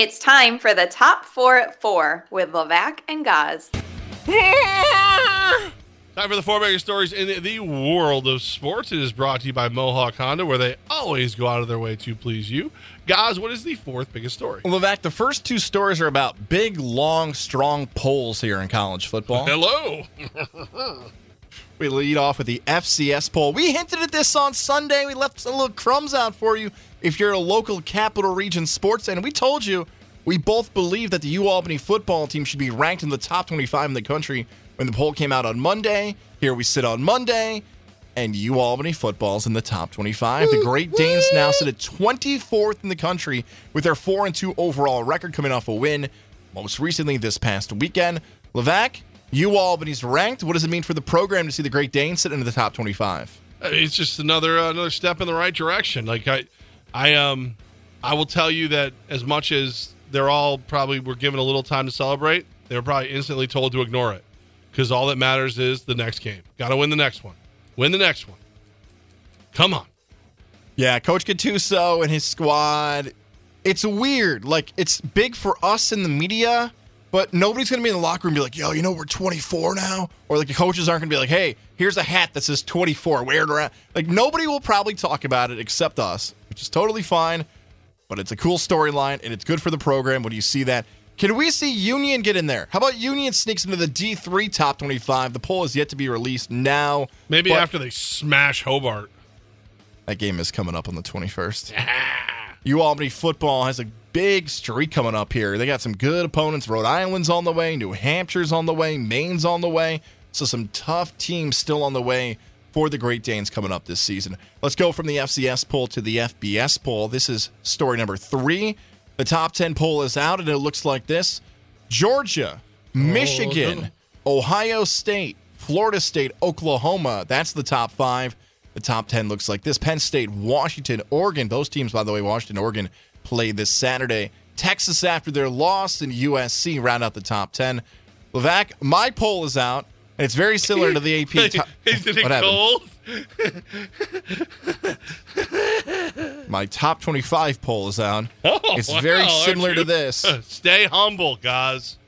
It's time for the top four at four with Levack and Goz. Time for the four biggest stories in the world of sports. It is brought to you by Mohawk Honda, where they always go out of their way to please you. Guys, what is the fourth biggest story? Levack, the first two stories are about big, long, strong polls here in college football. Hello. We lead off with the FCS poll. We hinted at this on Sunday. We left some little crumbs out for you if you're a local capital region sports fan. We told you we both believe that the UAlbany football team should be ranked in the top 25 in the country when the poll came out on Monday. Here we sit on Monday, and UAlbany football's in the top 25. The Great Danes now sit at 24th in the country with their 4 and 2 overall record coming off a win most recently this past weekend. Levack, UAlbany's ranked. What does it mean for the program to see the Great Danes sit into the top 25? It's just another uh, another step in the right direction. Like I, I um, I will tell you that as much as they're all probably were given a little time to celebrate, they were probably instantly told to ignore it because all that matters is the next game. Got to win the next one. Win the next one. Come on. Yeah, Coach Gattuso and his squad. It's weird. Like it's big for us in the media, but nobody's gonna be in the locker room and be like, "Yo, you know we're 24 now," or like the coaches aren't gonna be like, "Hey, here's a hat that says 24. Wear it around." Like nobody will probably talk about it except us, which is totally fine. But it's a cool storyline and it's good for the program when you see that. Can we see Union get in there? How about Union sneaks into the D3 top 25? The poll is yet to be released now. Maybe after they smash Hobart. that game is coming up on the 21st. UAlbany football has a big streak coming up here. They got some good opponents. Rhode Island's on the way, New Hampshire's on the way, Maine's on the way. So some tough teams still on the way for the Great Danes coming up this season. Let's go from the FCS poll to the FBS poll. This is story number three. The top 10 poll is out, and it looks like this Georgia, oh. Michigan, Ohio State, Florida State, Oklahoma. That's the top five. The top 10 looks like this Penn State, Washington, Oregon. Those teams, by the way, Washington, Oregon, play this Saturday. Texas, after their loss, and USC round out the top 10. Levack, my poll is out, and it's very similar to the AP. top- Isn't it cold? My top 25 poll is out. Oh, it's very similar to this. Stay humble, guys.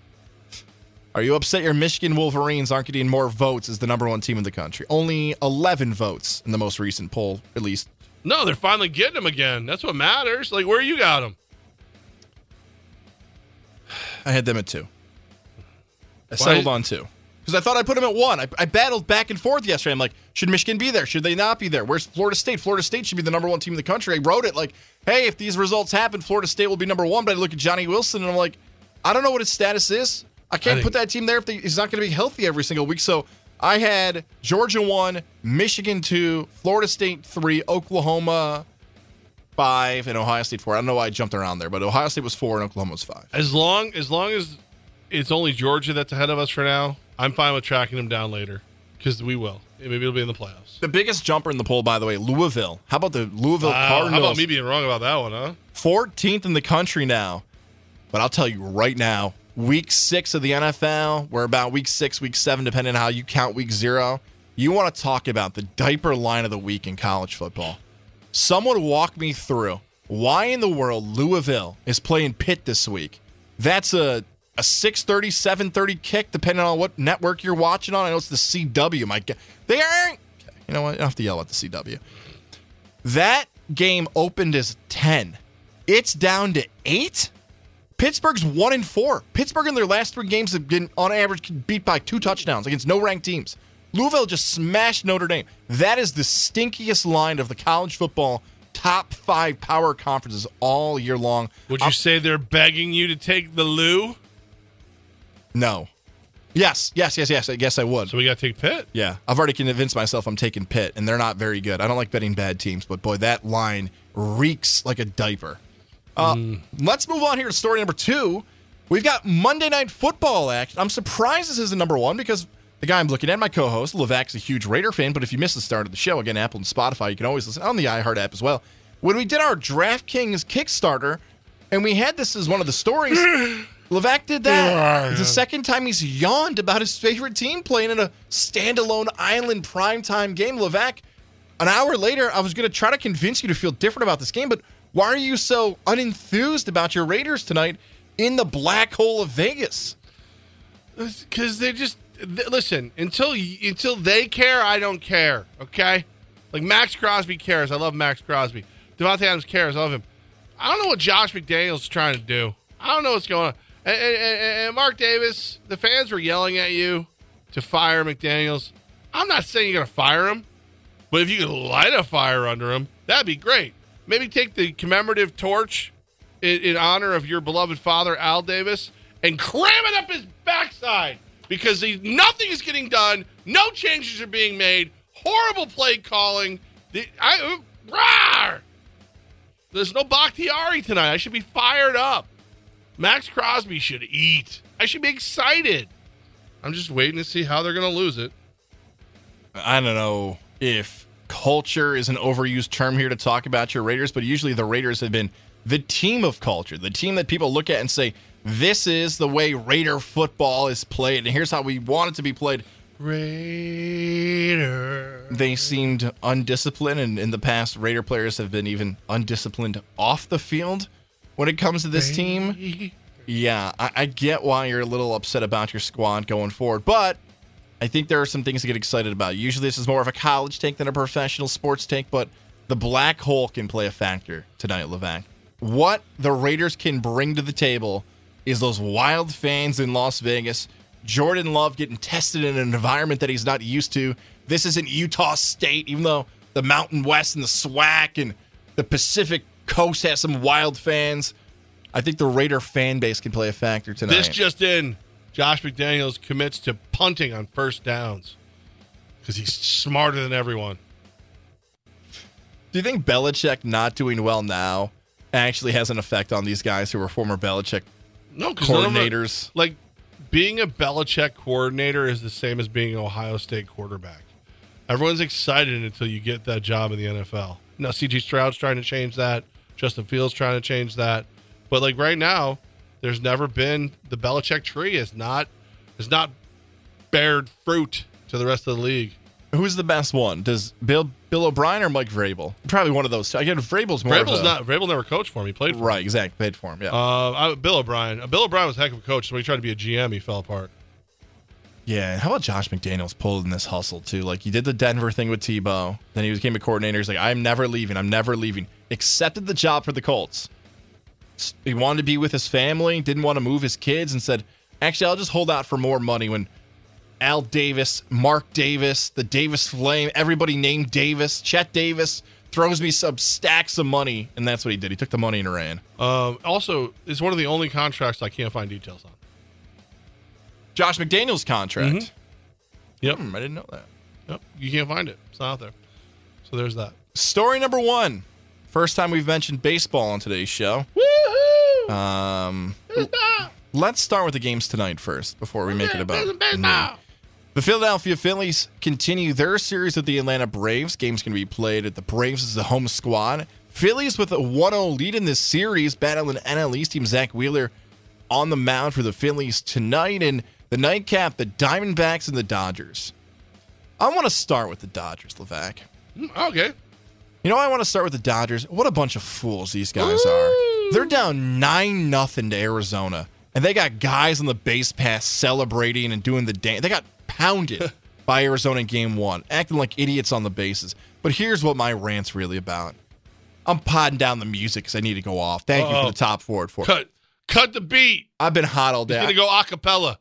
Are you upset your Michigan Wolverines aren't getting more votes as the number one team in the country? Only 11 votes in the most recent poll at least. No, they're finally getting them again. That's what matters. Like, where you got them? I had them at two. I settled on two. Because I thought I'd put them at one. I, I battled back and forth yesterday. I'm like, should Michigan be there? Should they not be there? Where's Florida State? Florida State should be the number one team in the country. I wrote it like, hey, if these results happen, Florida State will be number one. But I look at Johnny Wilson and I'm like, I don't know what his status is. I can't think- put that team there if they, he's not going to be healthy every single week. So I had Georgia one, Michigan two, Florida State three, Oklahoma five, and Ohio State four. I don't know why I jumped around there, but Ohio State was four and Oklahoma was five. As long as long as it's only Georgia that's ahead of us for now, I'm fine with tracking them down later because we will. Maybe it'll be in the playoffs. The biggest jumper in the poll, by the way, Louisville. How about the Louisville how Cardinals? about me being wrong about that one, huh? 14th in the country now. But I'll tell you right now, week six of the NFL, we're about week six, week seven, depending on how you count week zero. You want to talk about the diaper line of the week in college football. Someone walk me through why in the world Louisville is playing Pitt this week. That's a a 6:30, 7:30 kick, depending on what network you're watching on. I know it's the CW. My. They aren't. You know what? I have to yell at the CW. That game opened as 10. It's down to 8. Pittsburgh's 1 and 4. Pittsburgh in their last 3 games have been on average beat by 2 touchdowns against no ranked teams. Louisville just smashed Notre Dame. That is the stinkiest line of the college football top 5 power conferences all year long. Would you I'm- say they're begging you to take the Lou? No. Yes, yes, yes, yes. I guess I would. So we got to take Pitt. Yeah, I've already convinced myself I'm taking Pitt, and they're not very good. I don't like betting bad teams, but boy, that line reeks like a diaper. Uh, Let's move on here to story number two. We've got Monday Night Football action. I'm surprised this isn't number one because the guy I'm looking at, my co-host Levack's a huge Raider fan. But if you missed the start of the show, again, Apple and Spotify, you can always listen on the iHeart app as well. When we did our DraftKings Kickstarter, and we had this as one of the stories. Levack did that. It's the second time he's yawned about his favorite team playing in a standalone island primetime game. Levack, an hour later, I was going to try to convince you to feel different about this game, but Why are you so unenthused about your Raiders tonight in the black hole of Vegas? Because they just listen until until they care, I don't care. Okay, like Maxx Crosby cares. I love Maxx Crosby. Davante Adams cares. I love him. I don't know what Josh McDaniels is trying to do. I don't know what's going on. And, and- and Mark Davis, the fans were yelling at you to fire McDaniels. I'm not saying you're going to fire him, but if you could light a fire under him, that'd be great. Maybe take the commemorative torch in, in honor of your beloved father, Al Davis, and cram it up his backside because he, nothing is getting done. No changes are being made. Horrible play calling. The, I, rawr! There's no Bakhtiari tonight. I should be fired up. Maxx Crosby should eat. I should be excited. I'm just waiting to see how they're going to lose it. I don't know if culture is an overused term here to talk about your Raiders, but usually the Raiders have been the team of culture, the team that people look at and say, this is the way Raider football is played, and here's how we want it to be played. Raider. They seemed undisciplined, and in the past, Raider players have been even undisciplined off the field when it comes to this team. Yeah, I, I get why you're a little upset about your squad going forward, but I think there are some things to get excited about. Usually, this is more of a college take than a professional sports take, but the black hole can play a factor tonight, Levack. What the Raiders can bring to the table is those wild fans in Las Vegas. Jordan Love getting tested in an environment that he's not used to. This isn't Utah State, even though the Mountain West and the SWAC and the Pacific Coast has some wild fans. I think the Raider fan base can play a factor tonight. This just in: Josh McDaniels commits to punting on first downs because he's smarter than everyone. Do you think Belichick not doing well now actually has an effect on these guys who were former Belichick No, coordinators? like being a Belichick coordinator is the same as being an Ohio State quarterback. Everyone's excited until you get that job in the NFL. Now, CJ Stroud's trying to change that. Justin Fields trying to change that. But like right now, there's never been the Belichick tree is not has not bared fruit to the rest of the league. Who's the best one? Does Bill Bill O'Brien or Mike Vrabel? Probably one of those two. Again, Vrabel's more. Vrabel's a- not Vrabel never coached for him. He played for him. right. Exactly. Paid for him. Yeah. Uh, I, Bill O'Brien. Uh, Bill O'Brien was a heck of a coach. So when he tried to be a GM, he fell apart. yeah. How about Josh McDaniels pulled in this hustle too? Like he did the Denver thing with Tebow. Then he became a coordinator. He's like, I'm never leaving. I'm never leaving. Accepted the job for the Colts. He wanted to be with his family. Didn't want to move his kids, and said, "Actually, I'll just hold out for more money." When Al Davis, Mark Davis, the Davis Flame, everybody named Davis, Chet Davis throws me some stacks of money, and that's what he did. He took the money and ran. Um, also, it's one of the only contracts I can't find details on. Josh McDaniels contract. Mhm. Yep. Hmm, I didn't know that. Yep. You can't find it. It's not out there. So there's that. Story number one. First time we've mentioned baseball on today's show. Woohoo! Um, let's start with the games tonight first before we make it about me. The Philadelphia Phillies continue their series with the Atlanta Braves. Game's going to be played at the Braves as the home squad. Phillies with a 1-0 lead in this series, battling NL East team Zack Wheeler on the mound for the Phillies tonight. And the nightcap, the Diamondbacks and the Dodgers. I want to start with the Dodgers, Levack. Mm, Okay. You know, I want to start with the Dodgers. What a bunch of fools these guys are. They're down nine nothing to Arizona, and they got guys on the base pass celebrating and doing the dance. They got pounded by Arizona in Game One, acting like idiots on the bases. But here's what my rant's really about. I'm potting down the music because I need to go off. Thank you Uh-oh. for the top forward for. Cut. Cut the beat. I've been hot all day. He's gonna go a cappella.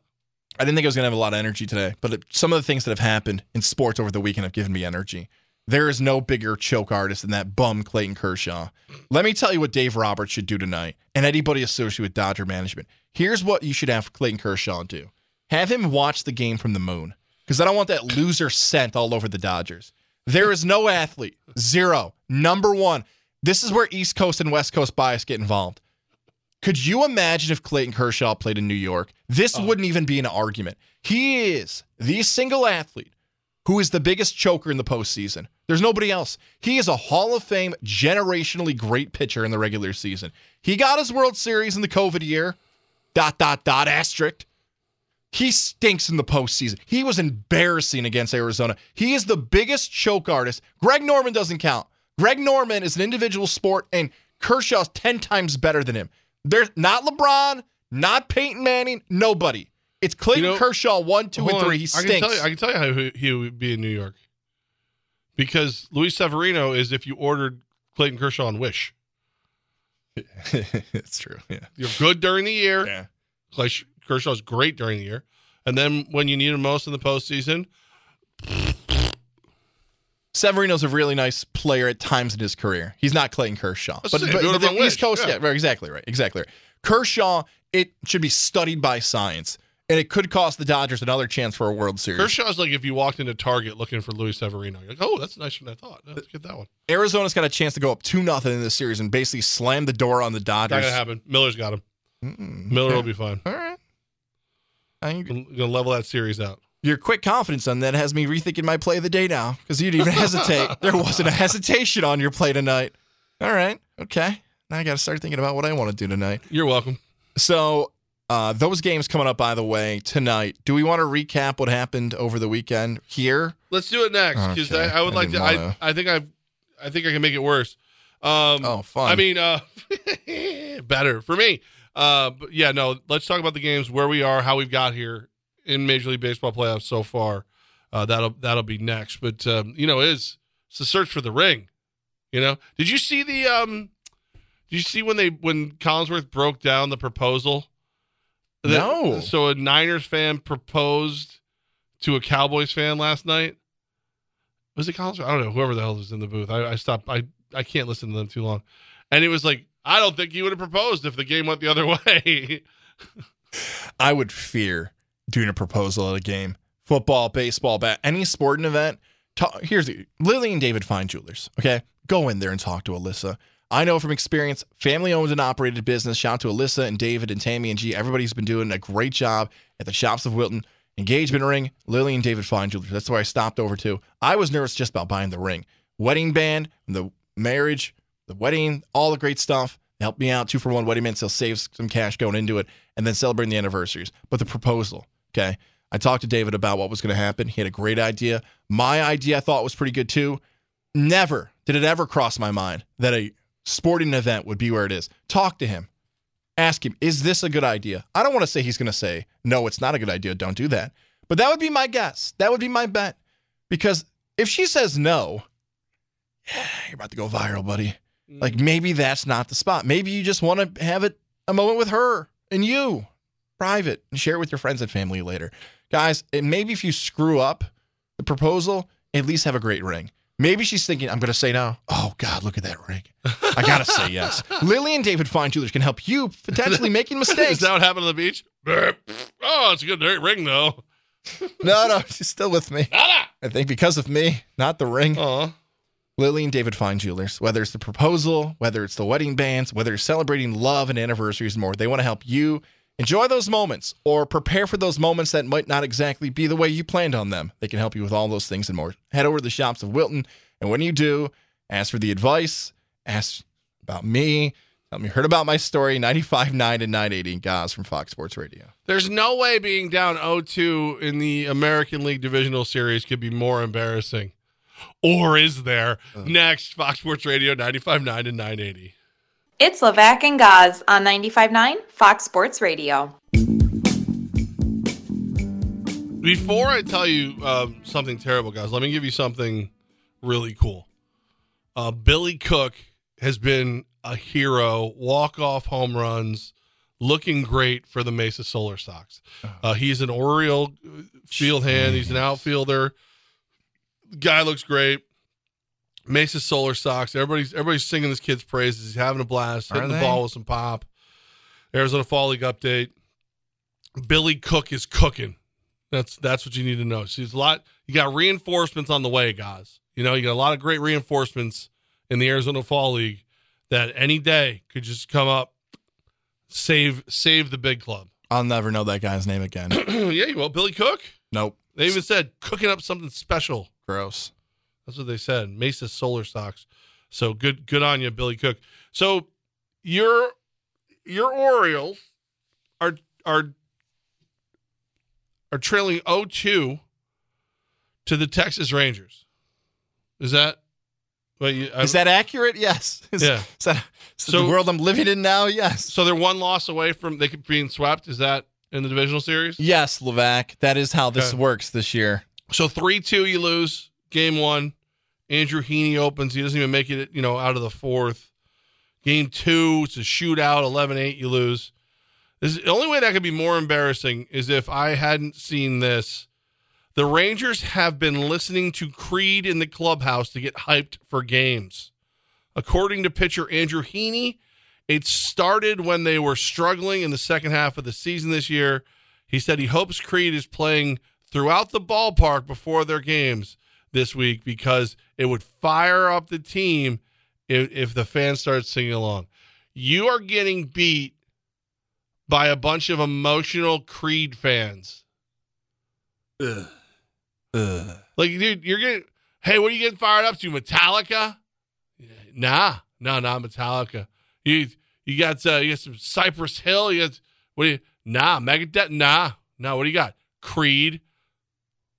I didn't think I was going to have a lot of energy today, but it, some of the things that have happened in sports over the weekend have given me energy. There is no bigger choke artist than that bum Clayton Kershaw. Let me tell you what Dave Roberts should do tonight, and anybody associated with Dodger management. Here's what you should have Clayton Kershaw do: have him watch the game from the moon, because I don't want that loser scent all over the Dodgers. There is no athlete, zero, number one. This is where East Coast and West Coast bias get involved. Could you imagine if Clayton Kershaw played in New York? This oh. wouldn't even be an argument. He is the single athlete who is the biggest choker in the postseason. There's nobody else. He is a Hall of Fame, generationally great pitcher in the regular season. He got his World Series in the COVID year. Dot, dot, dot, asterisk. He stinks in the postseason. He was embarrassing against Arizona. He is the biggest choke artist. Greg Norman doesn't count. Greg Norman is an individual sport, and Kershaw's 10 times better than him. There's not LeBron, not Peyton Manning, nobody. It's Clayton You know- Kershaw, one, two, Hold and on. three. He I can stinks. tell you. I can tell you how he, he would be in New York. Because Luis Severino is if you ordered Clayton Kershaw on Wish. it's true. Yeah. You're good during the year. Yeah. Clay Kershaw's great during the year, and then when you need him most in the postseason, Severino's a really nice player at times in his career. He's not Clayton Kershaw. Let's But, say, but, but the on East Coast, yeah. yeah, right, exactly right. Exactly right. Kershaw, it should be studied by science. And it could cost the Dodgers another chance for a World Series. Kershaw's like if you walked into Target looking for Luis Severino, you're like, oh, that's nicer than I thought. Let's get that one. Arizona's got a chance to go up 2 nothing in this series and basically slam the door on the Not Dodgers. gonna happen. Miller's got him. Mm-mm. Miller Yeah. will be fine. All right. I- Gonna gonna level that series out. Your quick confidence on that has me rethinking my play of the day now because you didn't even hesitate. there wasn't a hesitation on your play tonight. All right. Okay. Now I got to start thinking about what I want to do tonight. You're welcome. So, uh, those games coming up, by the way, tonight. Do we want to recap what happened over the weekend here? Let's do it next because Okay. I, I would I like to. I, wanna- I think I, I think I can make it worse. Um, Oh, fun. I mean, uh, better for me. Uh, but yeah, no. Let's talk about the games, where we are, how we've got here in Major League Baseball playoffs so far. Uh, that'll that'll be next. But um, you know, is it's the search for the ring. You know, did you see the um? Did you see when they when Collinsworth broke down the proposal? That- No. So a Niners fan proposed to a Cowboys fan last night. Was it Collinsworth? I don't know. Whoever the hell was in the booth. I, I stopped. I I can't listen to them too long. And it was like, I don't think he would have proposed if the game went the other way. I would fear doing a proposal at a game. Football, baseball, bat, any sporting event. Ta- here's the Lily and David Fine Jewelers. Okay, go in there and talk to Alyssa. I know from experience, family owned and operated business. Shout out to Alyssa and David and Tammy and G. Everybody's been doing a great job at the shops of Wilton. Engagement ring, Lily and David Fine Jewelers. That's where I stopped over to. I was nervous just about buying the ring. Wedding band, the marriage, the wedding, all the great stuff. Help me out. Two for one wedding band. So save some cash going into it and then celebrating the anniversaries. But the proposal, okay? I talked to David about what was going to happen. He had a great idea. My idea I thought was pretty good too. Never did it ever cross my mind that a sporting event would be where it is. Talk to him. Ask him, is this a good idea? I don't want to say he's going to say, no, it's not a good idea. Don't do that. But that would be my guess. That would be my bet. Because if she says no, yeah, you're about to go viral, buddy. Mm. Like maybe that's not the spot. Maybe you just want to have it a moment with her and you, private, and share it with your friends and family later. Guys, and maybe if you screw up the proposal, at least have a great ring. Maybe she's thinking, I'm going to say no. Oh, God, look at that ring. I got to say yes. Lily and David Fine Jewelers can help you potentially making mistakes. Is that what happened on the beach? Oh, it's a good ring though. no, no, she's still with me. Nada. I think because of me, not the ring. Aw. Lily and David Fine Jewelers, whether it's the proposal, whether it's the wedding bands, whether it's celebrating love and anniversaries and more, they want to help you enjoy those moments or prepare for those moments that might not exactly be the way you planned on them. They can help you with all those things and more. Head over to the shops of Wilton, and when you do, ask for the advice, ask about me, tell me heard about my story, 95.9 and 980 guys from Fox Sports Radio. There's no way being down 0-2 in the American League Divisional Series could be more embarrassing. Or is there? Next, Fox Sports Radio 95.9 and 980. It's Levack and Goz on 95.9 Fox Sports Radio. Before I tell you um, something terrible, guys, let me give you something really cool. Uh, Billy Cook has been a hero, walk off home runs, looking great for the Mesa Solar Sox. Uh, he's an Oriole field hand, he's an outfielder. Guy looks great. Mesa Solar Sox. Everybody's everybody's singing this kid's praises. He's having a blast, hitting the ball with some pop. Arizona Fall League update. Billy Cook is cooking. That's that's what you need to know. So a lot. You got reinforcements on the way, guys. You know, you got a lot of great reinforcements in the Arizona Fall League that any day could just come up, save save the big club. I'll never know that guy's name again. yeah, you will. Billy Cook. nope. They even said cooking up something special. Gross. That's what they said. Mesa Solar Sox. So good, good on you, Billy Cook. So your your Orioles are are are trailing 0-2 to the Texas Rangers. Is that you, I- Is that accurate? Yes. Is, Yeah. Is that is So- the world I'm living in now? Yes. so they're one loss away from they could being swept. Is that in the divisional series? Yes, Levack. That is how this Okay. works this year. So three two, you lose game one. Andrew Heaney opens. He doesn't even make it, you know, out of the fourth. Game two, it's a shootout. 11-8, you lose. This, the only way that could be more embarrassing is if I hadn't seen this. The Rangers have been listening to Creed in the clubhouse to get hyped for games. According to pitcher Andrew Heaney, it started when they were struggling in the second half of the season this year. He said he hopes Creed is playing throughout the ballpark before their games this week because it would fire up the team if, if the fans start singing along. You are getting beat by a bunch of emotional Creed fans. Ugh. Like, dude, you're getting, hey, what are you getting fired up to? Metallica? Nah, no, not Metallica. You you got uh, you got some Cypress Hill. You got what? Do you, nah, Megadeth. Nah, no. What do you got? Creed.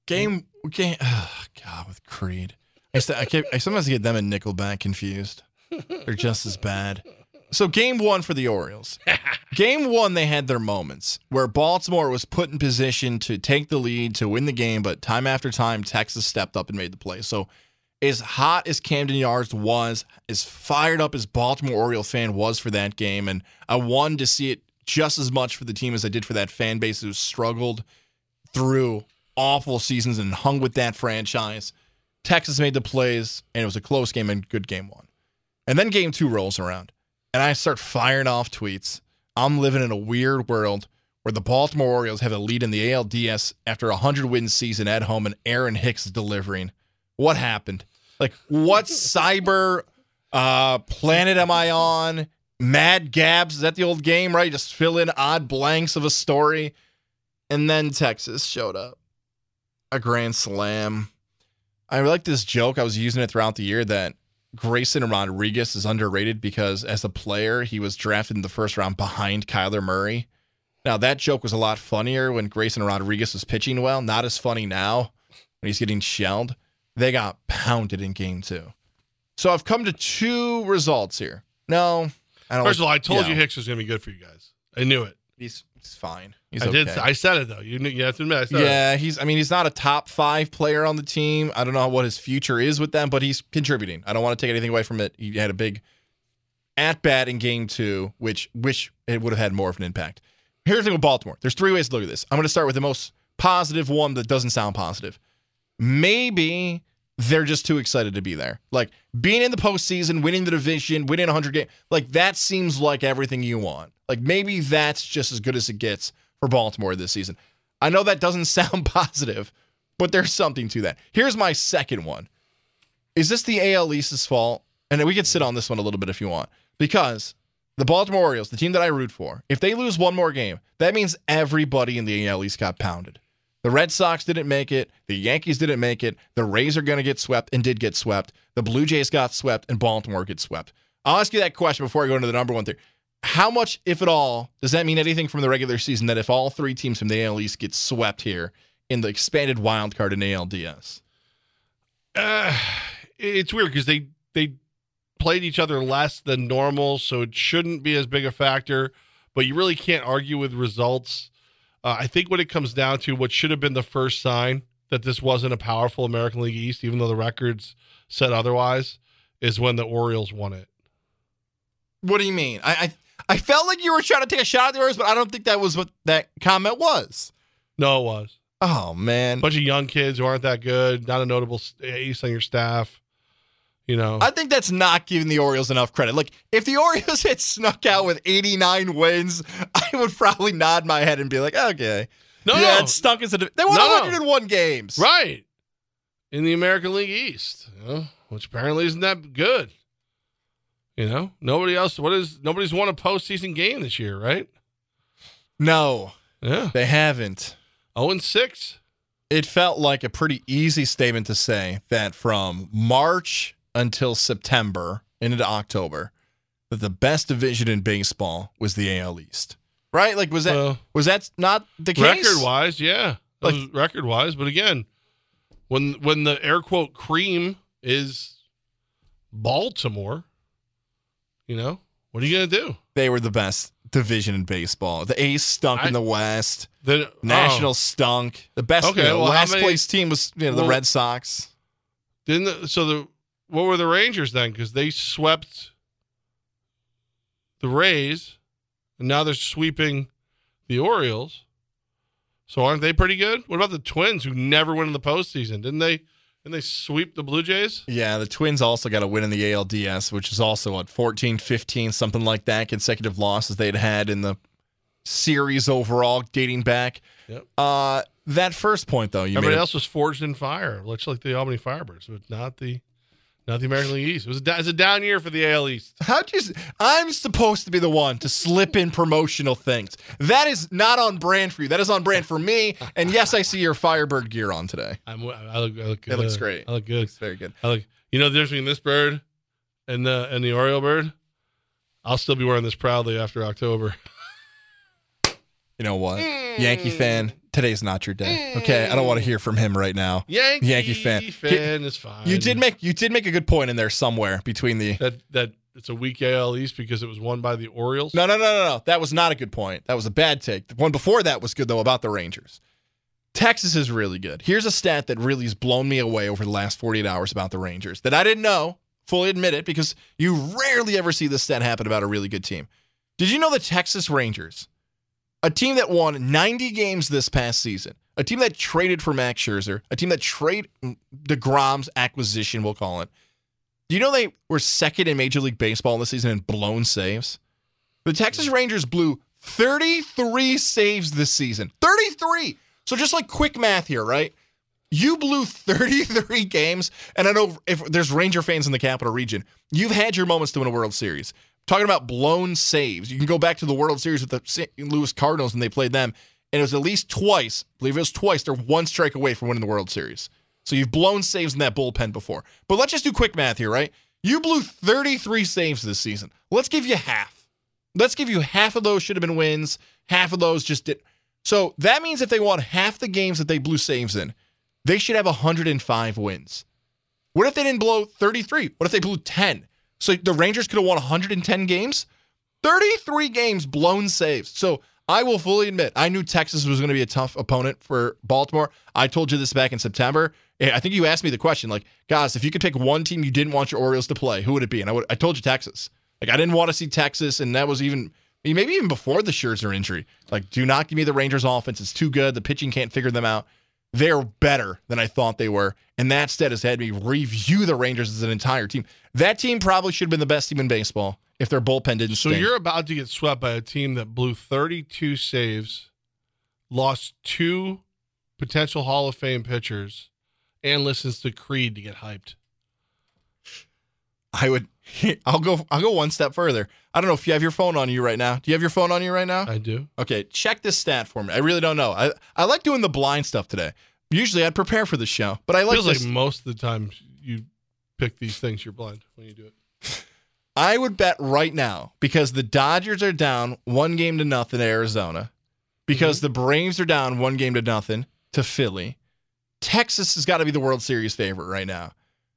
Game game. Oh, God, with Creed, I, st- I, I sometimes get them and Nickelback confused. They're just as bad. So game one for the Orioles. game one, they had their moments where Baltimore was put in position to take the lead to win the game, but time after time, Texas stepped up and made the play. So as hot as Camden Yards was, as fired up as Baltimore Oriole fan was for that game, and I wanted to see it just as much for the team as I did for that fan base who struggled through awful seasons and hung with that franchise. Texas made the plays, and it was a close game and good game one. And then game two rolls around, and I start firing off tweets. I'm living in a weird world where the Baltimore Orioles have a lead in the ALDS after a 100 win season at home, and Aaron Hicks is delivering. What happened? Like, what cyber uh, planet am I on? Mad Gabs, is that the old game, right? Just fill in odd blanks of a story. And then Texas showed up. A grand slam. I like this joke. I was using it throughout the year that Grayson Rodriguez is underrated because as a player, he was drafted in the first round behind Kyler Murray. Now, that joke was a lot funnier when Grayson Rodriguez was pitching well. Not as funny now when he's getting shelled. They got pounded in game two. So I've come to two results here. No, I don't. First of all, I told you Hicks was going to be good for you guys. I knew it. he's, he's fine. He's I did. I said it though. You, you have to admit. I said it. Yeah, he's. I mean, he's not a top five player on the team. I don't know what his future is with them, but he's contributing. I don't want to take anything away from it. He had a big at bat in game two, which wish it would have had more of an impact. Here's the thing with Baltimore. There's three ways to look at this. I'm going to start with the most positive one that doesn't sound positive. Maybe they're just too excited to be there. Like being in the postseason, winning the division, winning 100 games, like that seems like everything you want. Like maybe that's just as good as it gets for Baltimore this season. I know that doesn't sound positive, but there's something to that. Here's my second one. Is this the AL East's fault? And we could sit on this one a little bit if you want, because the Baltimore Orioles, the team that I root for, if they lose one more game, that means everybody in the AL East got pounded. The Red Sox didn't make it. The Yankees didn't make it. The Rays are going to get swept and did get swept. The Blue Jays got swept and Baltimore gets swept. I'll ask you that question before I go into the number one thing. How much, if at all, does that mean anything from the regular season that if all three teams from the AL East get swept here in the expanded wild card in ALDS? Uh, it's weird because they they played each other less than normal, so it shouldn't be as big a factor. But you really can't argue with results. Uh, I think when it comes down to what should have been the first sign that this wasn't a powerful American League East, even though the records said otherwise, is when the Orioles won it. What do you mean? I, I I felt like you were trying to take a shot at the Orioles, but I don't think that was what that comment was. No, it was Oh man, a bunch of young kids who aren't that good, not a notable ace on your staff. You know, I think that's not giving the Orioles enough credit. Like, if the Orioles had snuck out with 89 wins, I would probably nod my head and be like, okay. no, yeah, no, it stunk as a. They won No. 101 games. Right. In the American League East, you know, which apparently isn't that good. You know, nobody else. What is nobody's won a postseason game this year, right? No, Yeah, they haven't. zero and six. It felt like a pretty easy statement to say that from March until September into October, that the best division in baseball was the AL East. Right? Like, was that Well, was that not the case? record wise, yeah, Like- record wise. But again, when when the air quote cream is Baltimore. You know, what are you to do? They were the best division in baseball. The A's stunk I- in the West. The National oh. stunk. The best Okay, you know, well, last many- place team was you know, the Red Sox. Didn't the, so the what were the Rangers then? Because they swept the Rays, and now they're sweeping the Orioles. So aren't they pretty good? What about the Twins, who never win in the postseason? Didn't they? Didn't they sweep the Blue Jays? Yeah, the Twins also got a win in the ALDS, which is also what 14, 15, something like that consecutive losses they'd had in the series overall dating back. Yep. Uh that first point though, you Everybody made else was forged in fire, much like the Albany Firebirds, but not the not the American League East. It was a, da- it's a down year for the AL East. How'd you? I'm supposed to be the one to slip in promotional things. That is not on brand for you. That is on brand for me. And yes, I see your Firebird gear on today. I'm, I look, I look good. It looks great. I look good. It's very good. I look. You know the difference between this bird and the and the Oriole bird. I'll still be wearing this proudly after October. You know what, hmm. Yankee fan? Today's not your day. Okay, I don't want to mm. hear from him right now. Yankee, Yankee fan. fan is fine. You did make you did make a good point in there somewhere between the. that that it's a weak AL East because it was won by the Orioles. No, no, no, no, no. That was not a good point. That was a bad take. The one before that was good though about the Rangers. Texas is really good. Here's a stat that really has blown me away over the last 48 hours about the Rangers that I didn't know. Fully admit it because you rarely ever see this stat happen about a really good team. Did you know the Texas Rangers, a team that won 90 games this past season, a team that traded for Max Scherzer, a team that traded DeGrom's acquisition, we'll call it. Do you know they were second in Major League Baseball this season in blown saves? The Texas mm. Rangers blew 33 saves this season. 33. So just like quick math here, right? You blew 33 games, and I know if there's Ranger fans in the capital region, you've had your moments to win a World Series. Talking about blown saves, you can go back to the World Series with the St. Louis Cardinals when they played them, and it was at least twice, I believe it was twice, they're one strike away from winning the World Series. So you've blown saves in that bullpen before. But let's just do quick math here, right? You blew 33 saves this season. Let's give you half. Let's give you half of those should have been wins. Half of those just did. So that means if they won half the games that they blew saves in, they should have 105 wins. What if they didn't blow 33? What if they blew 10? So the Rangers could have won 110 games? 33 games blown saves. So I will fully admit, I knew Texas was going to be a tough opponent for Baltimore. I told you this back in September. I think you asked me the question, like, guys, if you could pick one team you didn't want your Orioles to play, who would it be? And I, would, I told you Texas. Like, I didn't want to see Texas, and that was even maybe even before the Scherzer injury. Like, do not give me the Rangers offense. It's too good. The pitching can't figure them out. They're better than I thought they were. And that stat has had me review the Rangers as an entire team. That team probably should have been the best team in baseball if their bullpen didn't So stink. you're about to get swept by a team that blew 32 saves, lost two potential Hall of Fame pitchers, and listens to Creed to get hyped. I would I'll go I'll go one step further. I don't know if you have your phone on you right now. Do you have your phone on you right now? I do. Okay, check this stat for me. I really don't know. I I like doing the blind stuff today. Usually I'd prepare for the show, but I like Feels this. like most of the time you pick these things, you're blind when you do it. I would bet right now because the Dodgers are down one game to nothing to Arizona, because mm-hmm. the Braves are down one game to nothing to Philly. Texas has got to be the World Series favorite right now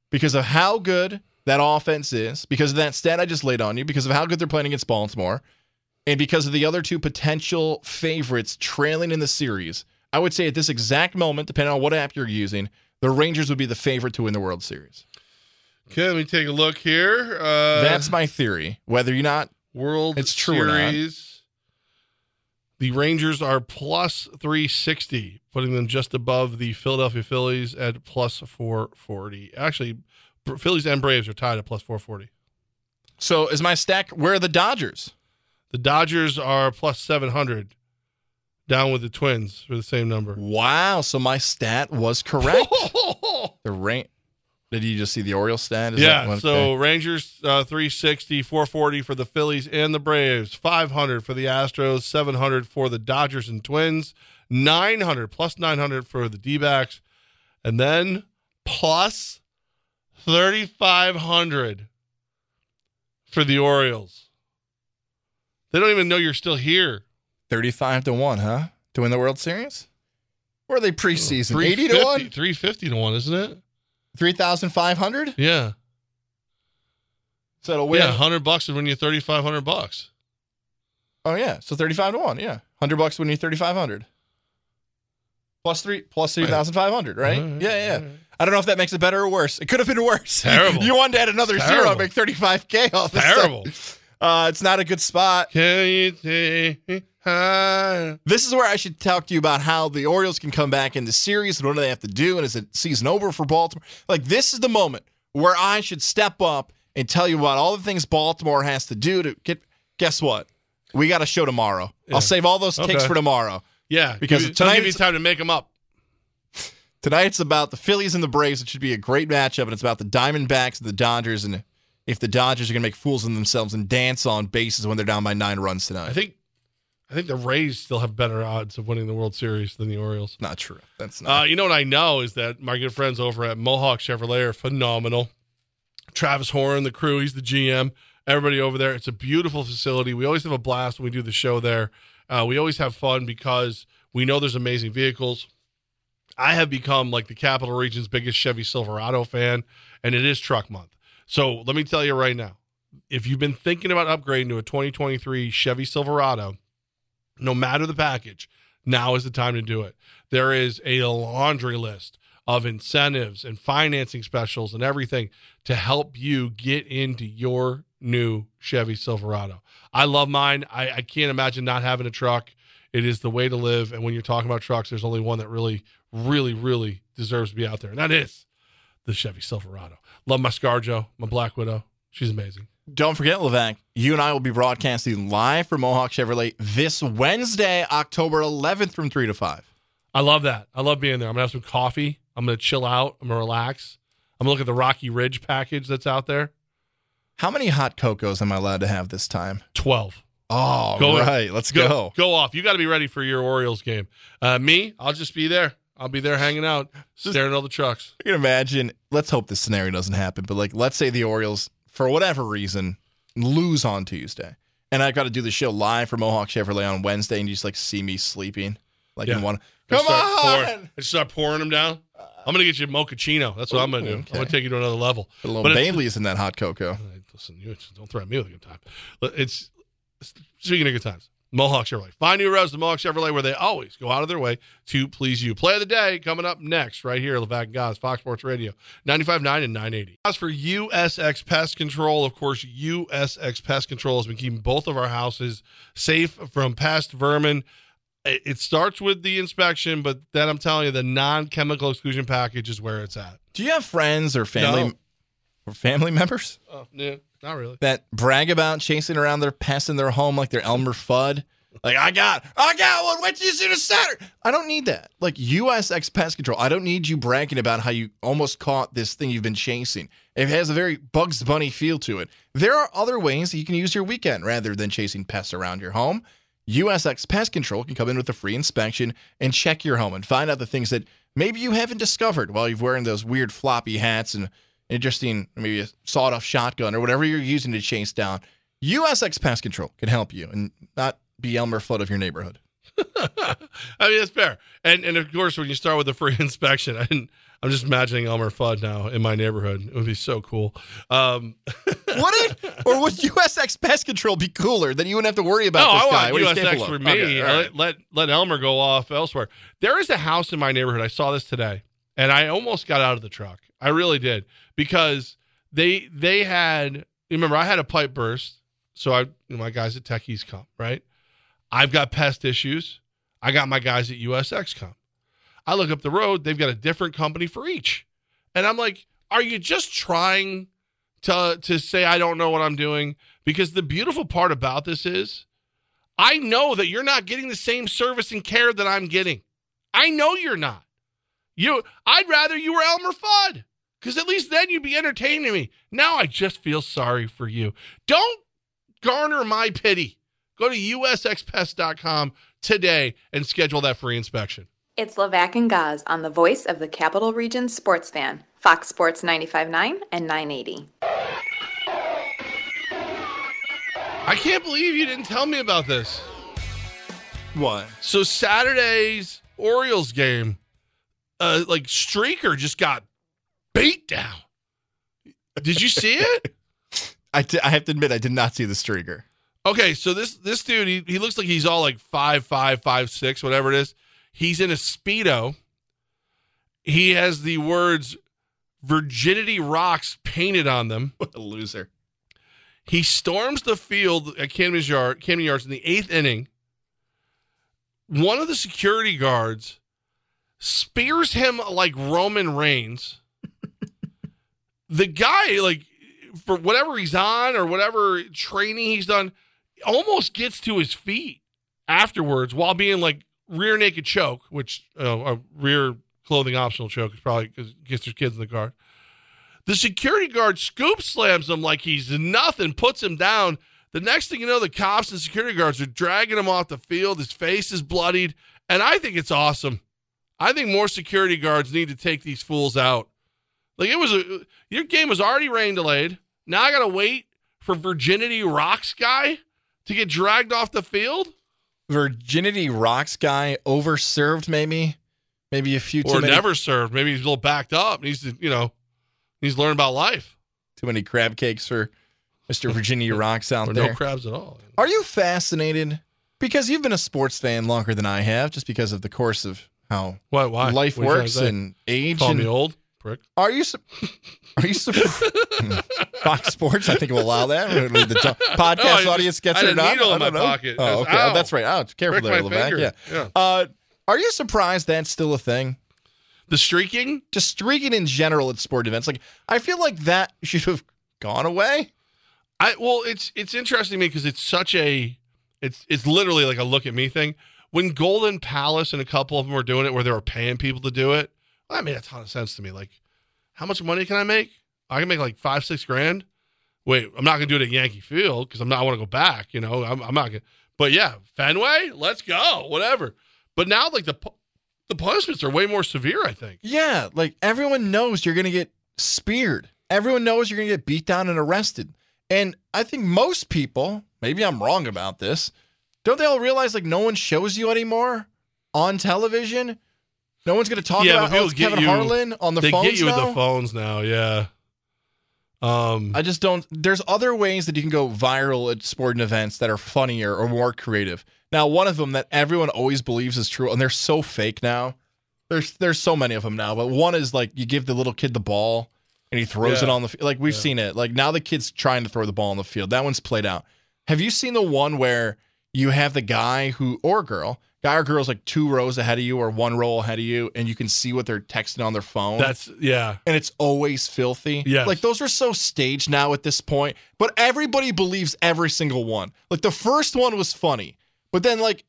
because of how good that offense is, because of that stat I just laid on you, because of how good they're playing against Baltimore, and because of the other two potential favorites trailing in the series. I would say at this exact moment, depending on what app you're using, the Rangers would be the favorite to win the World Series. Okay, let me take a look here. Uh, That's my theory. Whether you're not World It's true. Series. The Rangers are plus 360, putting them just above the Philadelphia Phillies at plus 440. Actually, Phillies and Braves are tied at plus 440. So is my stack? Where are the Dodgers? The Dodgers are plus 700, down with the Twins for the same number. Wow. So my stat was correct. the rain. Did you just see the Orioles stat? Is yeah, so okay. Rangers uh, 360, 440 for the Phillies and the Braves, 500 for the Astros, 700 for the Dodgers and Twins, 900 plus 900 for the D backs, and then plus 3,500 for the Orioles. They don't even know you're still here. thirty-five to one, huh? To win the World Series? Or are they preseason? Eighty to one. 350 to 1, isn't it? Three thousand five hundred. Yeah. So it'll win. Yeah, hundred bucks would win you thirty five hundred bucks. Oh yeah, so thirty-five to one. Yeah, hundred bucks when you thirty-five hundred. Plus three, plus three thousand five hundred, right? Alright, Yeah, yeah. I don't know if that makes it better or worse. It could have been worse. Terrible. you wanted to add another zero Terrible. and make thirty-five k off. of Terrible. Uh, it's not a good spot. Can you take? This is where I should talk to you about how the Orioles can come back in the series and what do they have to do, and is it season over for Baltimore? Like this is the moment where I should step up and tell you about all the things Baltimore has to do to get. Guess what? We got a show tomorrow. Yeah. I'll save all those takes Okay. for tomorrow. Yeah, Because give, tonight give it's- time to make them up. Tonight it's about the Phillies and the Braves. It should be a great matchup, and it's about the Diamondbacks and the Dodgers, and if the Dodgers are going to make fools of themselves and dance on bases when they're down by nine runs tonight. I think, I think the Rays still have better odds of winning the World Series than the Orioles. not true. That's not. Uh, you know what I know is that my good friends over at Mohawk Chevrolet are phenomenal. Travis Horn, the crew, he's the GM. Everybody over there. It's a beautiful facility. We always have a blast when we do the show there. Uh, we always have fun because we know there's amazing vehicles. I have become like the Capital Region's biggest Chevy Silverado fan, and it is truck month. So let me tell you right now if you've been thinking about upgrading to a 2023 Chevy Silverado, no matter the package, now is the time to do it. There is a laundry list of incentives and financing specials and everything to help you get into your new Chevy Silverado. I love mine. I, I can't imagine not having a truck. It is the way to live. And when you're talking about trucks, there's only one that really, really, really deserves to be out there, and that is the Chevy Silverado. Love my ScarJo, my Black Widow. She's amazing. Don't forget, Levack, you and I will be broadcasting live from Mohawk Chevrolet this Wednesday, October 11th from 3 to 5. I love that. I love being there. I'm gonna have some coffee. I'm gonna chill out. I'm gonna relax. I'm gonna look at the Rocky Ridge package that's out there. How many hot cocos am I allowed to have this time? Twelve. Oh, Go- right. Let's go. Go go off. You got to be ready for your Orioles game. Uh, me, I'll just be there. I'll be there hanging out, staring at all the trucks. I can imagine. Let's hope this scenario doesn't happen, but like, let's say the Orioles, for whatever reason, lose on Tuesday, and I've got to do the show live for Mohawk Chevrolet on Wednesday, and you just like see me sleeping, like Yeah. in one. Come start pouring- on, just start pouring them down. I'm gonna get you a mochaccino. That's what I'm gonna do. Ooh, I'm gonna take you to another level. a little But Bailey's in that hot cocoa. Listen, you don't threaten me with a good time. It's speaking of good times. Mohawk Chevrolet. Find new roads to Mohawk Chevrolet where they always go out of their way to please you. Play of the day coming up next, right here, Levack and Goz, Fox Sports Radio, 95.9 and 980. As for USX Pest Control, of course, USX Pest Control has been keeping both of our houses safe from pest, vermin. It starts with the inspection, but then I'm telling you, the non-chemical exclusion package is where it's at. Do you have friends or family No. or family members Oh, yeah, not really. that brag about chasing around their pests in their home like they're Elmer Fudd? Like I got, I got one. Wait till you see the Saturn. I don't need that. Like USX Pest Control. I don't need you bragging about how you almost caught this thing you've been chasing. It has a very Bugs Bunny feel to it. There are other ways that you can use your weekend rather than chasing pests around your home. USX Pest Control can come in with a free inspection and check your home and find out the things that maybe you haven't discovered while you're wearing those weird floppy hats and interesting, maybe a sawed off shotgun or whatever you're using to chase down. USX Pest Control can help you and not be Elmer Fudd of your neighborhood. I mean, that's fair. And and of course, when you start with a free inspection, I didn't, I'm just imagining Elmer Fudd now in my neighborhood. It would be so cool. Um, Would it? or would USX Pest Control be cooler? Then you wouldn't have to worry about no, this I guy. want USX for me. Okay, right. let, let let Elmer go off elsewhere. There is a house in my neighborhood. I saw this today, and I almost got out of the truck. I really did because they they had. Remember, I had a pipe burst, so I my guys at Techies come right. I've got pest issues. I got my guys at USX come. I look up the road, they've got a different company for each. And I'm like, are you just trying to to say I don't know what I'm doing? Because the beautiful part about this is I know that you're not getting the same service and care that I'm getting. I know you're not. You I'd rather you were Elmer Fudd. Because at least then you'd be entertaining me. Now I just feel sorry for you. Don't garner my pity. Go to usxpest.com today and schedule that free inspection. It's Levack and Goz on the voice of the Capital Region sports fan, Fox Sports 95.9 and 980. I can't believe you didn't tell me about this. What? So Saturday's Orioles game, uh, like Streaker just got beat down. Did you see it? I, I have to admit, I did not see the streaker. Okay, so this this dude, he, he looks like he's all like five five, five six, whatever it is. He's in a speedo. He has the words "Virginity Rocks" painted on them. What a loser. He storms the field at Camden Yard, Camden Yards in the eighth inning. One of the security guards spears him like Roman Reigns. the guy, like, for whatever he's on or whatever training he's done, almost gets to his feet afterwards while being like rear naked choke, which uh, a rear clothing optional choke is probably because gets there's kids in the car. The security guard scoop slams him like he's nothing, puts him down. The next thing you know, the cops and security guards are dragging him off the field. His face is bloodied. And I think it's awesome. I think more security guards need to take these fools out. Like it was a your game was already rain delayed. Now I gotta wait for Virginity Rocks guy to get dragged off the field? Virginity Rocks guy overserved, maybe. Maybe a few too Or many, never served. Maybe he's a little backed up. Needs to, you know, he's to learn about life. too many crab cakes for Mr. Virginia Rocks out Or there. no crabs at all. Are you fascinated? Because you've been a sports fan longer than I have, just because of the course of how Why why? life What works and age. call and, me old? Prick. Are you? su- Are you? su- Fox Sports, I think will allow that. We're gonna leave the podcast Oh, audience gets it or a not. needle I in my don't know. pocket. Oh, That's- okay. Oh, ow. that's right. Ouch! Careful Prick there, Levack. Yeah. Yeah. Uh, are you surprised that's still a thing? The streaking? Just streaking in general at sport events, like I feel like that should have gone away. I well, it's it's interesting to me because it's such a it's it's literally like a look at me thing. When Golden Palace and a couple of them were doing it, where they were paying people to do it, that made a ton of sense to me. Like, how much money can I make? I can make like five, six grand. Wait, I'm not gonna do it at Yankee Field because I'm not. I want to go back. You know, I'm, I'm not gonna. But yeah, Fenway, let's go. Whatever. But now, like the the punishments are way more severe. I think. Yeah, like everyone knows you're going to get speared. Everyone knows you're going to get beat down and arrested. And I think most people, maybe I'm wrong about this, don't they all realize like no one shows you anymore on television? No one's going to talk Yeah, about oh, Kevin you- Harlan on the they phones get you now? with the phones now. Yeah. Um. I just don't. There's other ways that you can go viral at sporting events that are funnier or more creative. Now, one of them that everyone always believes is true, and they're so fake now. There's there's so many of them now, but one is like you give the little kid the ball and he throws it on the like we've Yeah. seen it. Like now the kid's trying to throw the ball on the field. That one's played out. Have you seen the one where you have the guy who or girl, guy or girl's like two rows ahead of you or one row ahead of you, and you can see what they're texting on their phone? That's yeah. and it's always filthy. yeah Like those are so staged now at this point, but everybody believes every single one. Like the first one was funny, but then like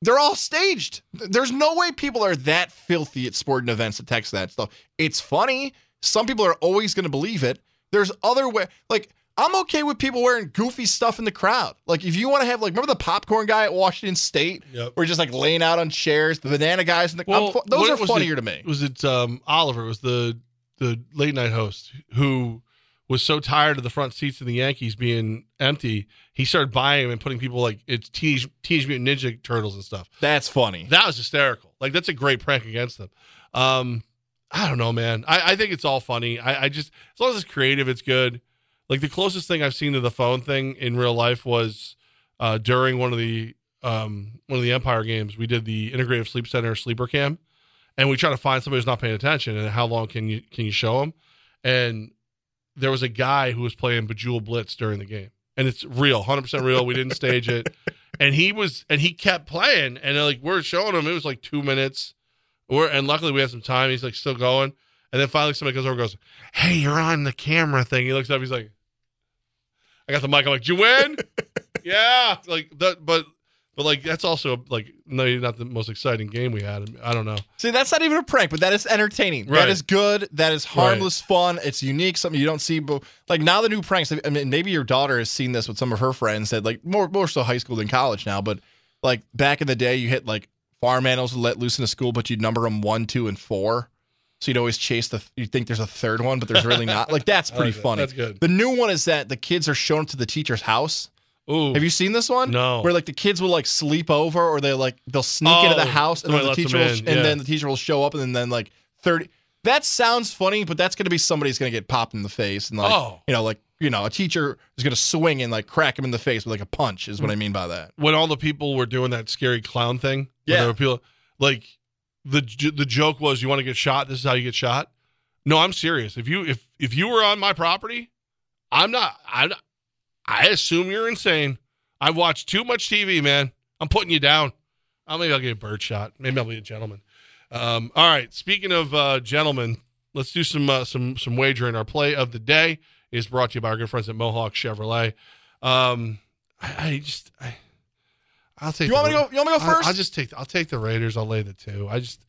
they're all staged. There's no way people are that filthy at sporting events to text that stuff. It's funny. Some people are always going to believe it. There's other way like I'm okay with people wearing goofy stuff in the crowd. Like if you want to have like remember the popcorn guy at Washington State Yep. where just like laying out on chairs, the banana guys in the Well, I'm those are funnier it- to me. Was it um, Oliver? Was the the late night host who was so tired of the front seats of the Yankees being empty, he started buying them and putting people like it's Teenage, Teenage Mutant Ninja Turtles and stuff. That's funny. That was hysterical. Like that's a great prank against them. Um, I don't know, man. I, I think it's all funny. I, I just as long as it's creative, it's good. Like the closest thing I've seen to the phone thing in real life was uh, during one of the um, one of the Empire games. We did the Integrative Sleep Center sleeper cam, and we try to find somebody who's not paying attention and how long can you can you show them. And there was a guy who was playing Bejeweled Blitz during the game, and it's real, hundred percent real. We didn't stage it, and he was and he kept playing, and like we're showing him, it was like two minutes. We're, and luckily we had some time. He's like still going, and then finally somebody comes over, and goes, "Hey, you're on the camera thing." He looks up, he's like, "I got the mic." I'm like, "Did you win?" yeah, like that, but but like that's also like no, not the most exciting game we had. I don't know. See, that's not even a prank, but that is entertaining. Right. That is good. That is harmless fun. It's unique, something you don't see. But like now, the new pranks. I mean, maybe your daughter has seen this with some of her friends. That like more more so high school than college now. But like back in the day, you hit like farm animals let loose in a school, but you'd number them one, two, and four. So you'd always chase the. You think there's a third one, but there's really not. Like that's pretty like that. funny. That's good. The new one is that the kids are shown to the teacher's house. Ooh, Have you seen this one? No. Where like the kids will like sleep over, or they like they'll sneak into the Oh, house, and then the teacher will, in, and then the teacher will show up, and then, then like thirty. That sounds funny, but that's going to be somebody's going to get popped in the face, and like Oh. you know, like you know, a teacher is going to swing and like crack him in the face with like a punch. Is what I mean by that. when all the people were doing that scary clown thing. Yeah. people like the the joke was, you want to get shot. This is how you get shot. No, I'm serious. If you if if you were on my property, I'm not. I I assume you're insane. I've watched too much TV, man. I'm putting you down. Oh, maybe I'll get a bird shot. Maybe I'll be a gentleman. Um, all right. Speaking of uh, gentlemen, let's do some uh, some some wagering. Our play of the day is brought to you by our good friends at Mohawk Chevrolet. Um, I, I just I, I'll take. You want the- me to go? You want me to go first? I'll just take. I'll take the Raiders. I'll lay the two. I just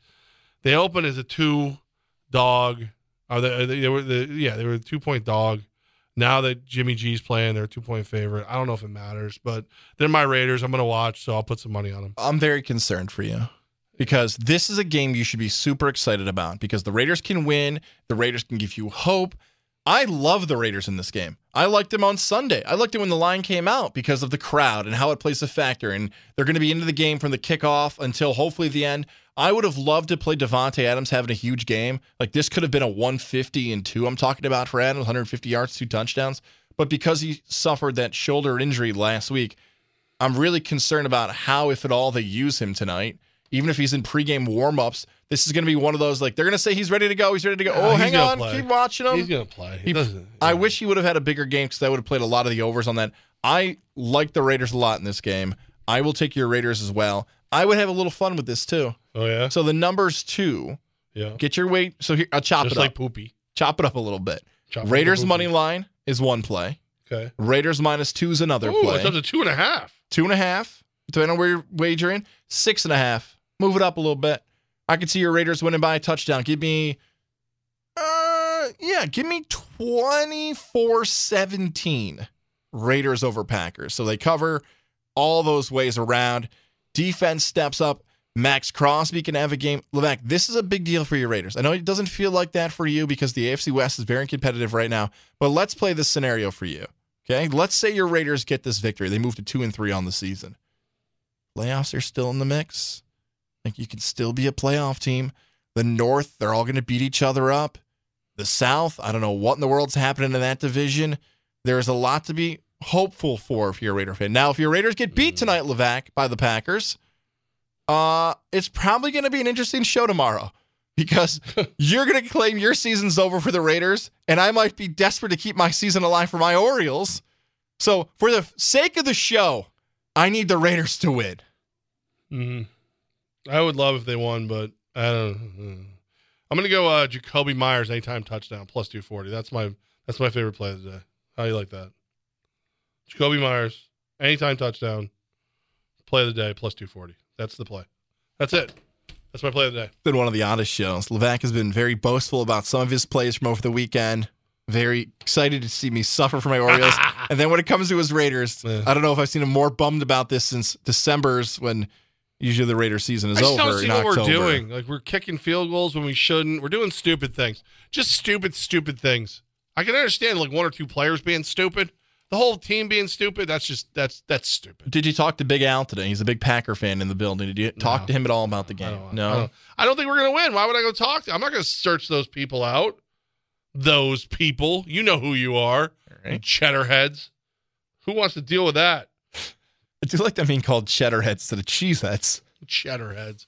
they open as a two dog. Or they, they, they were the yeah they were a two point dog. Now that Jimmy G's playing, they're a two point favorite. I don't know if it matters, but they're my Raiders. I'm gonna watch, so I'll put some money on them. I'm very concerned for you because this is a game you should be super excited about because the Raiders can win. The Raiders can give you hope. I love the Raiders in this game. I liked them on Sunday. I liked it when the line came out because of the crowd and how it plays a factor. And they're going to be into the game from the kickoff until hopefully the end. I would have loved to play Davante Adams having a huge game. Like this could have been a 150 and two. I'm talking about for Adams, 150 yards, two touchdowns. But because he suffered that shoulder injury last week, I'm really concerned about how, if at all, they use him tonight. Even if he's in pregame warmups, this is going to be one of those like they're going to say he's ready to go. He's ready to go. Yeah, oh, hang on, play. keep watching him. He's gonna play. He doesn't. I wish he would have had a bigger game because I would have played a lot of the overs on that. I like the Raiders a lot in this game. I will take your Raiders as well. I would have a little fun with this too. Oh yeah. So the numbers two, Yeah. get your weight. So here, I'll chop Just it like up. poopy. Chop it up a little bit. Chop Raiders money line is one play. Okay. Raiders minus two is another Ooh, play. it's up to two and a half. two and a half, depending on where you're wagering. Six and a half. Move it up a little bit. I can see your Raiders winning by a touchdown. Give me, uh, yeah, give me 24 17 Raiders over Packers. So they cover all those ways around. Defense steps up. Maxx Crosby can have a game. Levack, this is a big deal for your Raiders. I know it doesn't feel like that for you because the AFC West is very competitive right now, but let's play this scenario for you. Okay, let's say your Raiders get this victory. They move to two and three on the season. Layoffs are still in the mix. Like you can still be a playoff team. The North, they're all going to beat each other up. The South, I don't know what in the world's happening in that division. There's a lot to be hopeful for if you're a Raider fan. Now, if your Raiders get beat tonight, Levack, by the Packers, uh, it's probably going to be an interesting show tomorrow because you're going to claim your season's over for the Raiders, and I might be desperate to keep my season alive for my Orioles. So, for the sake of the show, I need the Raiders to win. hmm I would love if they won, but I don't. mm. I'm gonna go uh, Jakobi Meyers anytime touchdown plus two forty. That's my that's my favorite play of the day. How you like that? Jakobi Meyers anytime touchdown, play of the day plus two forty. That's the play. That's it. That's my play of the day. been one of the oddest shows. Levack has been very boastful about some of his plays from over the weekend. Very excited to see me suffer for my Orioles. and then when it comes to his Raiders, Yeah. I don't know if I've seen him more bummed about this since December's when usually the Raider season is I just over don't see in what October. we're doing. Like we're kicking field goals when we shouldn't. We're doing stupid things. Just stupid, stupid things. I can understand like one or two players being stupid. The whole team being stupid. That's just that's that's stupid. Did you talk to Big Al today? He's a big Packer fan in the building. Did you talk No. to him at all about the I game? don't, no. I don't, I don't think we're gonna win. Why would I go talk to? I'm not gonna search those people out. Those people, you know who you are, you right. cheddar heads. Who wants to deal with that? I do like them being called cheddar heads instead of cheese heads. Cheddar heads.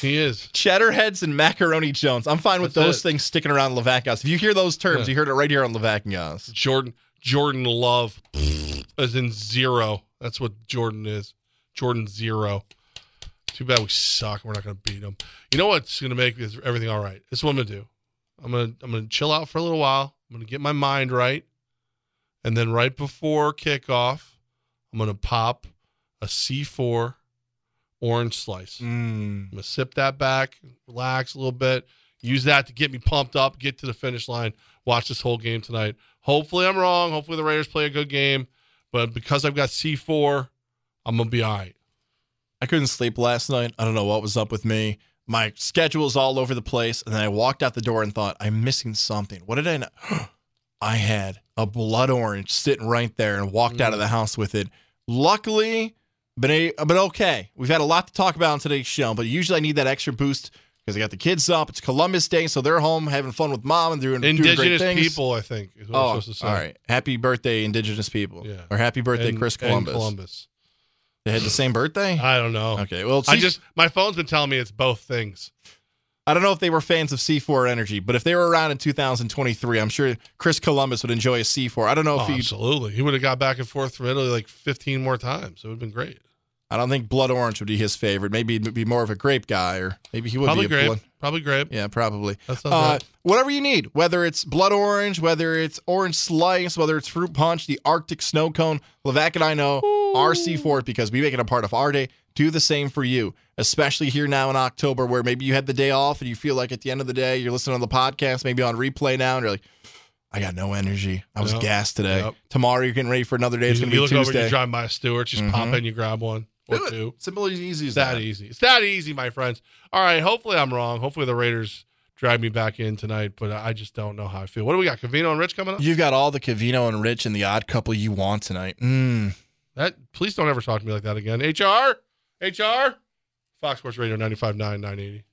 He is. Cheddar heads and macaroni Jones. I'm fine with That's those it. things sticking around Levack Guys. If you hear those terms, Yeah. you heard it right here on Levack Guys. Jordan Jordan Love as in zero. That's what Jordan is. Jordan zero. Too bad we suck. We're not going to beat them. You know what's going to make this everything all right? This is what I'm going to do. I'm going to I'm going to chill out for a little while. I'm going to get my mind right, and then right before kickoff, I'm going to pop a C4 orange slice. Mm. I'm gonna sip that back, relax a little bit, use that to get me pumped up, get to the finish line, watch this whole game tonight. Hopefully I'm wrong. Hopefully the Raiders play a good game. But because I've got C4, I'm gonna be all right. I couldn't sleep last night. I don't know what was up with me. My schedule is all over the place. And then I walked out the door and thought, I'm missing something. What did I know? I had a blood orange sitting right there and walked out of the house with it. Luckily, been a, but okay. We've had a lot to talk about on today's show, but usually I need that extra boost because I got the kids up. It's Columbus Day, so they're home having fun with mom and doing doing great Indigenous things. people, I think, is what Oh, I'm supposed to say. right. Happy birthday, Indigenous people. Yeah. Or happy birthday, And- Chris Columbus. Columbus. They had the same birthday. I don't know. Okay. Well, I just my phone's been telling me it's both things. I don't know if they were fans of C4 Energy, but if they were around in 2023, I'm sure Chris Columbus would enjoy a C4. I don't know Oh, if he. absolutely. He would have got back and forth from Italy like 15 more times. It would have been great. I don't think blood orange would be his favorite. Maybe he'd be more of a grape guy, or maybe he would Probably be a grape. blood. Probably grape. Yeah, probably. That sounds Uh, right. whatever you need, whether it's blood orange, whether it's orange slice, whether it's fruit punch, the Arctic snow cone, Levack and I know our C4 because we make it a part of our day. Do the same for you, especially here now in October, where maybe you had the day off and you feel like at the end of the day you're listening to the podcast, maybe on replay now, and you're like, I got no energy. I was Yep. gassed today. Yep. Tomorrow you're getting ready for another day. It's you, going to you be look over, Tuesday. you drive by a Stewart, just pop Mhm. in, you grab one or Do it. two. Simple as easy as It's that that. easy. It's that easy, my friends. All right. Hopefully, I'm wrong. Hopefully, the Raiders drag me back in tonight, but I just don't know how I feel. What do we got? Covino and Rich coming up? You've got all the Covino and Rich and the odd couple you want tonight. Mm. That please don't ever talk to me like that again. HR, HR, Fox Sports Radio 95.9, 980.